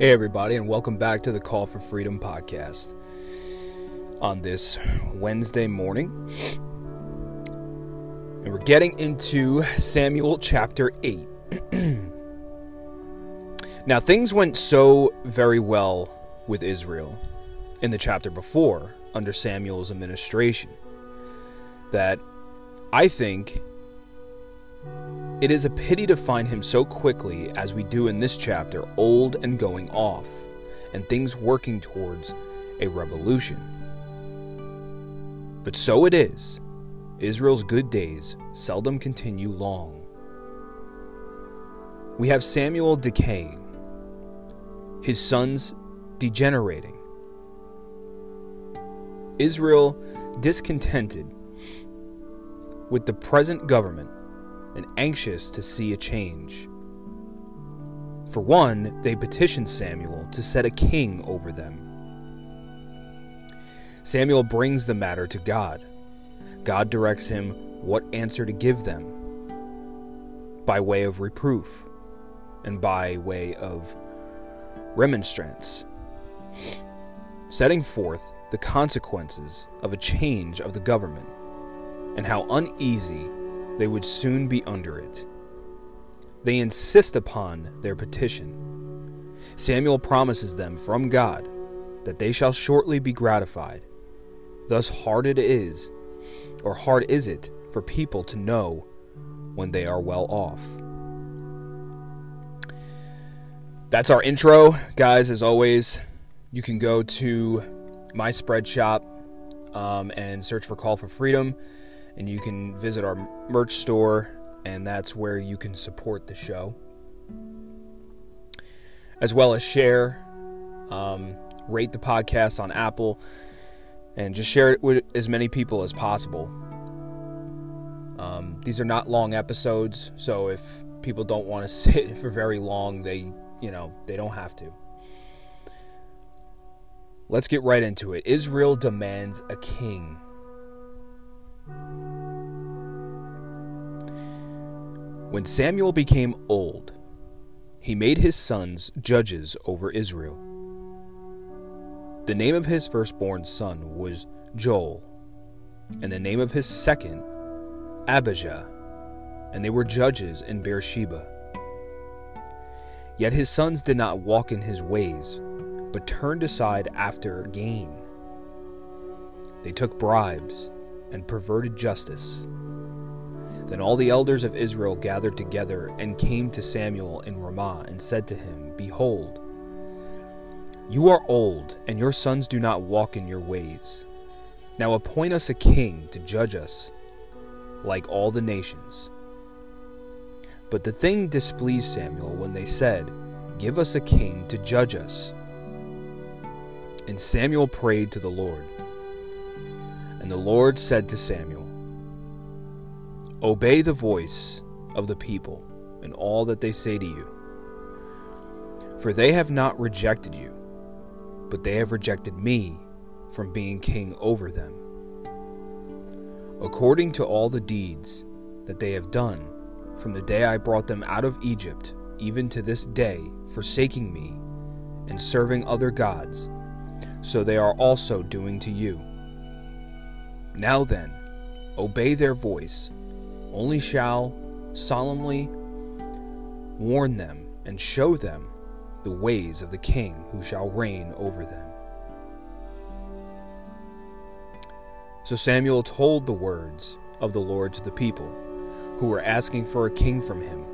Hey, everybody, and welcome back to the Call for Freedom podcast. On this Wednesday morning, and we're getting into Samuel chapter 8. now, things went so very well with Israel in the chapter before under Samuel's administration that I think it is a pity to find him so quickly as we do in this chapter, old and going off, and things working towards a revolution. But so it is. Israel's good days seldom continue long. We have Samuel decaying, his sons degenerating, Israel discontented with the present government and anxious to see a change. For one, they petitioned Samuel to set a king over them. Samuel brings the matter to God. God directs him what answer to give them by way of reproof and by way of remonstrance, setting forth the consequences of a change of the government and how uneasy they would soon be under it. They insist upon their petition. Samuel promises them from God that they shall shortly be gratified. Thus hard it is, or hard is it, for people to know when they are well off. That's our intro, guys. As always, you can go to my Spreadshop um, and search for Call for Freedom and you can visit our merch store, and that's where you can support the show. As well as share, um, rate the podcast on Apple, and just share it with as many people as possible. Um, these are not long episodes, so if people don't want to sit for very long, they, you know, they don't have to. Let's get right into it. Israel demands a king. When Samuel became old, he made his sons judges over Israel. The name of his firstborn son was Joel, and the name of his second, Abijah, and they were judges in Beersheba. Yet his sons did not walk in his ways, but turned aside after gain. They took bribes and perverted justice. Then all the elders of Israel gathered together and came to Samuel in Ramah and said to him, Behold, you are old, and your sons do not walk in your ways. Now appoint us a king to judge us, like all the nations. But the thing displeased Samuel when they said, Give us a king to judge us. And Samuel prayed to the Lord. And the Lord said to Samuel, Obey the voice of the people in all that they say to you. For they have not rejected you, but they have rejected me from being king over them. According to all the deeds that they have done from the day I brought them out of Egypt, even to this day, forsaking me and serving other gods, so they are also doing to you. Now then, obey their voice only shall solemnly warn them and show them the ways of the king who shall reign over them. So Samuel told the words of the Lord to the people who were asking for a king from him.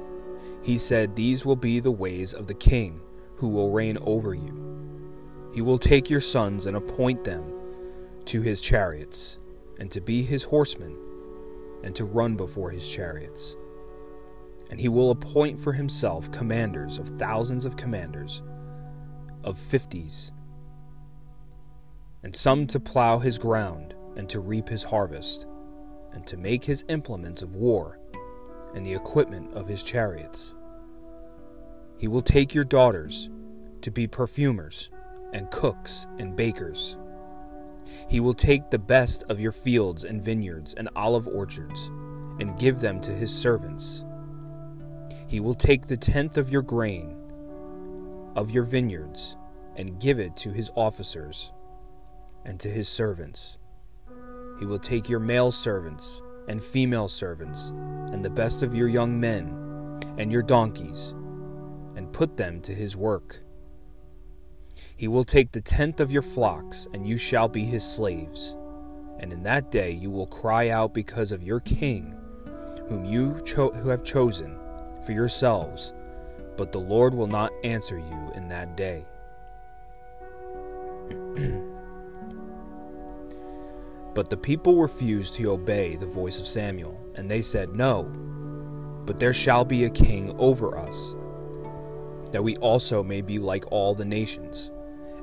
He said, These will be the ways of the king who will reign over you. He will take your sons and appoint them to his chariots and to be his horsemen and to run before his chariots. And he will appoint for himself commanders of thousands of commanders, of fifties, and some to plow his ground and to reap his harvest, and to make his implements of war and the equipment of his chariots. He will take your daughters to be perfumers and cooks and bakers he will take the best of your fields and vineyards and olive orchards, and give them to his servants. He will take the tenth of your grain, of your vineyards, and give it to his officers and to his servants. He will take your male servants and female servants, and the best of your young men, and your donkeys, and put them to his work. He will take the tenth of your flocks, and you shall be his slaves. And in that day you will cry out because of your king, whom you cho- who have chosen for yourselves, but the Lord will not answer you in that day. but the people refused to obey the voice of Samuel, and they said, No, but there shall be a king over us, that we also may be like all the nations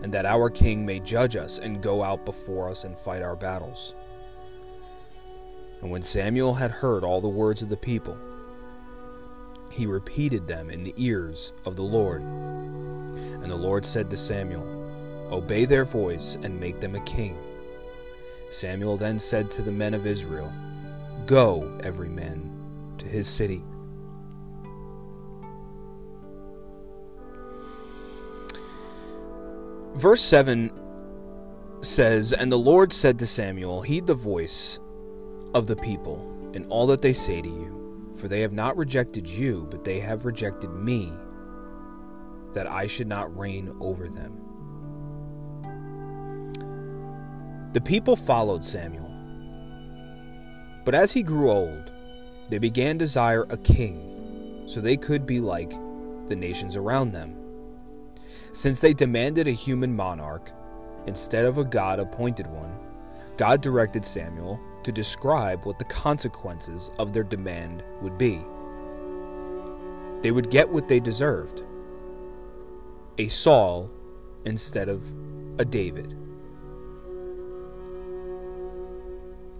and that our king may judge us and go out before us and fight our battles. And when Samuel had heard all the words of the people, he repeated them in the ears of the Lord. And the Lord said to Samuel, Obey their voice and make them a king. Samuel then said to the men of Israel, Go, every man, to his city. Verse 7 says, And the Lord said to Samuel, Heed the voice of the people in all that they say to you, for they have not rejected you, but they have rejected me, that I should not reign over them. The people followed Samuel. But as he grew old, they began to desire a king, so they could be like the nations around them. Since they demanded a human monarch instead of a God appointed one, God directed Samuel to describe what the consequences of their demand would be. They would get what they deserved a Saul instead of a David.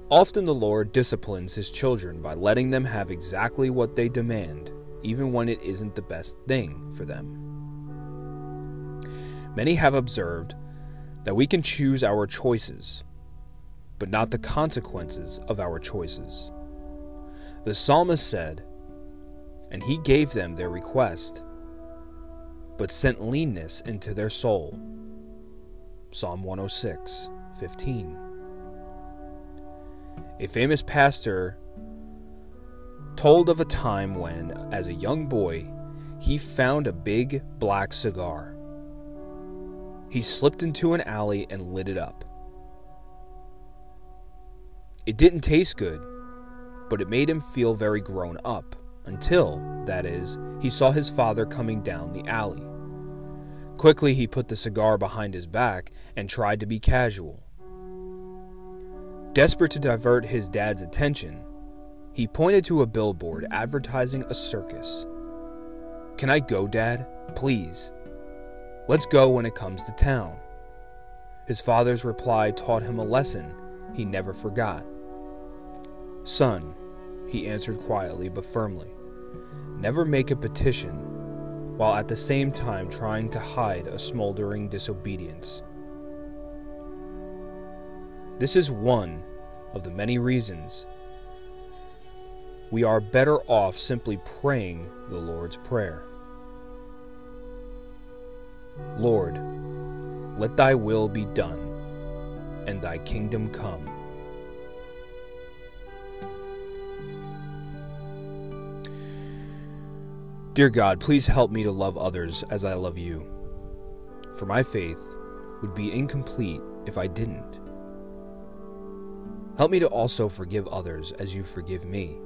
Often the Lord disciplines his children by letting them have exactly what they demand, even when it isn't the best thing for them. Many have observed that we can choose our choices, but not the consequences of our choices. The psalmist said, And he gave them their request, but sent leanness into their soul. Psalm 106, 15. A famous pastor told of a time when, as a young boy, he found a big black cigar. He slipped into an alley and lit it up. It didn't taste good, but it made him feel very grown up, until, that is, he saw his father coming down the alley. Quickly, he put the cigar behind his back and tried to be casual. Desperate to divert his dad's attention, he pointed to a billboard advertising a circus. Can I go, Dad? Please. Let's go when it comes to town. His father's reply taught him a lesson he never forgot. Son, he answered quietly but firmly, never make a petition while at the same time trying to hide a smoldering disobedience. This is one of the many reasons we are better off simply praying the Lord's Prayer. Lord, let thy will be done, and thy kingdom come. Dear God, please help me to love others as I love you. For my faith would be incomplete if I didn't. Help me to also forgive others as you forgive me.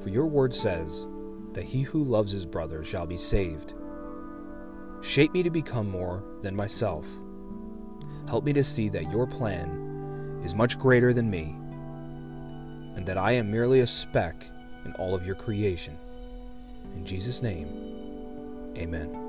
For your word says that he who loves his brother shall be saved. Shape me to become more than myself. Help me to see that your plan is much greater than me, and that I am merely a speck in all of your creation. In Jesus' name, amen.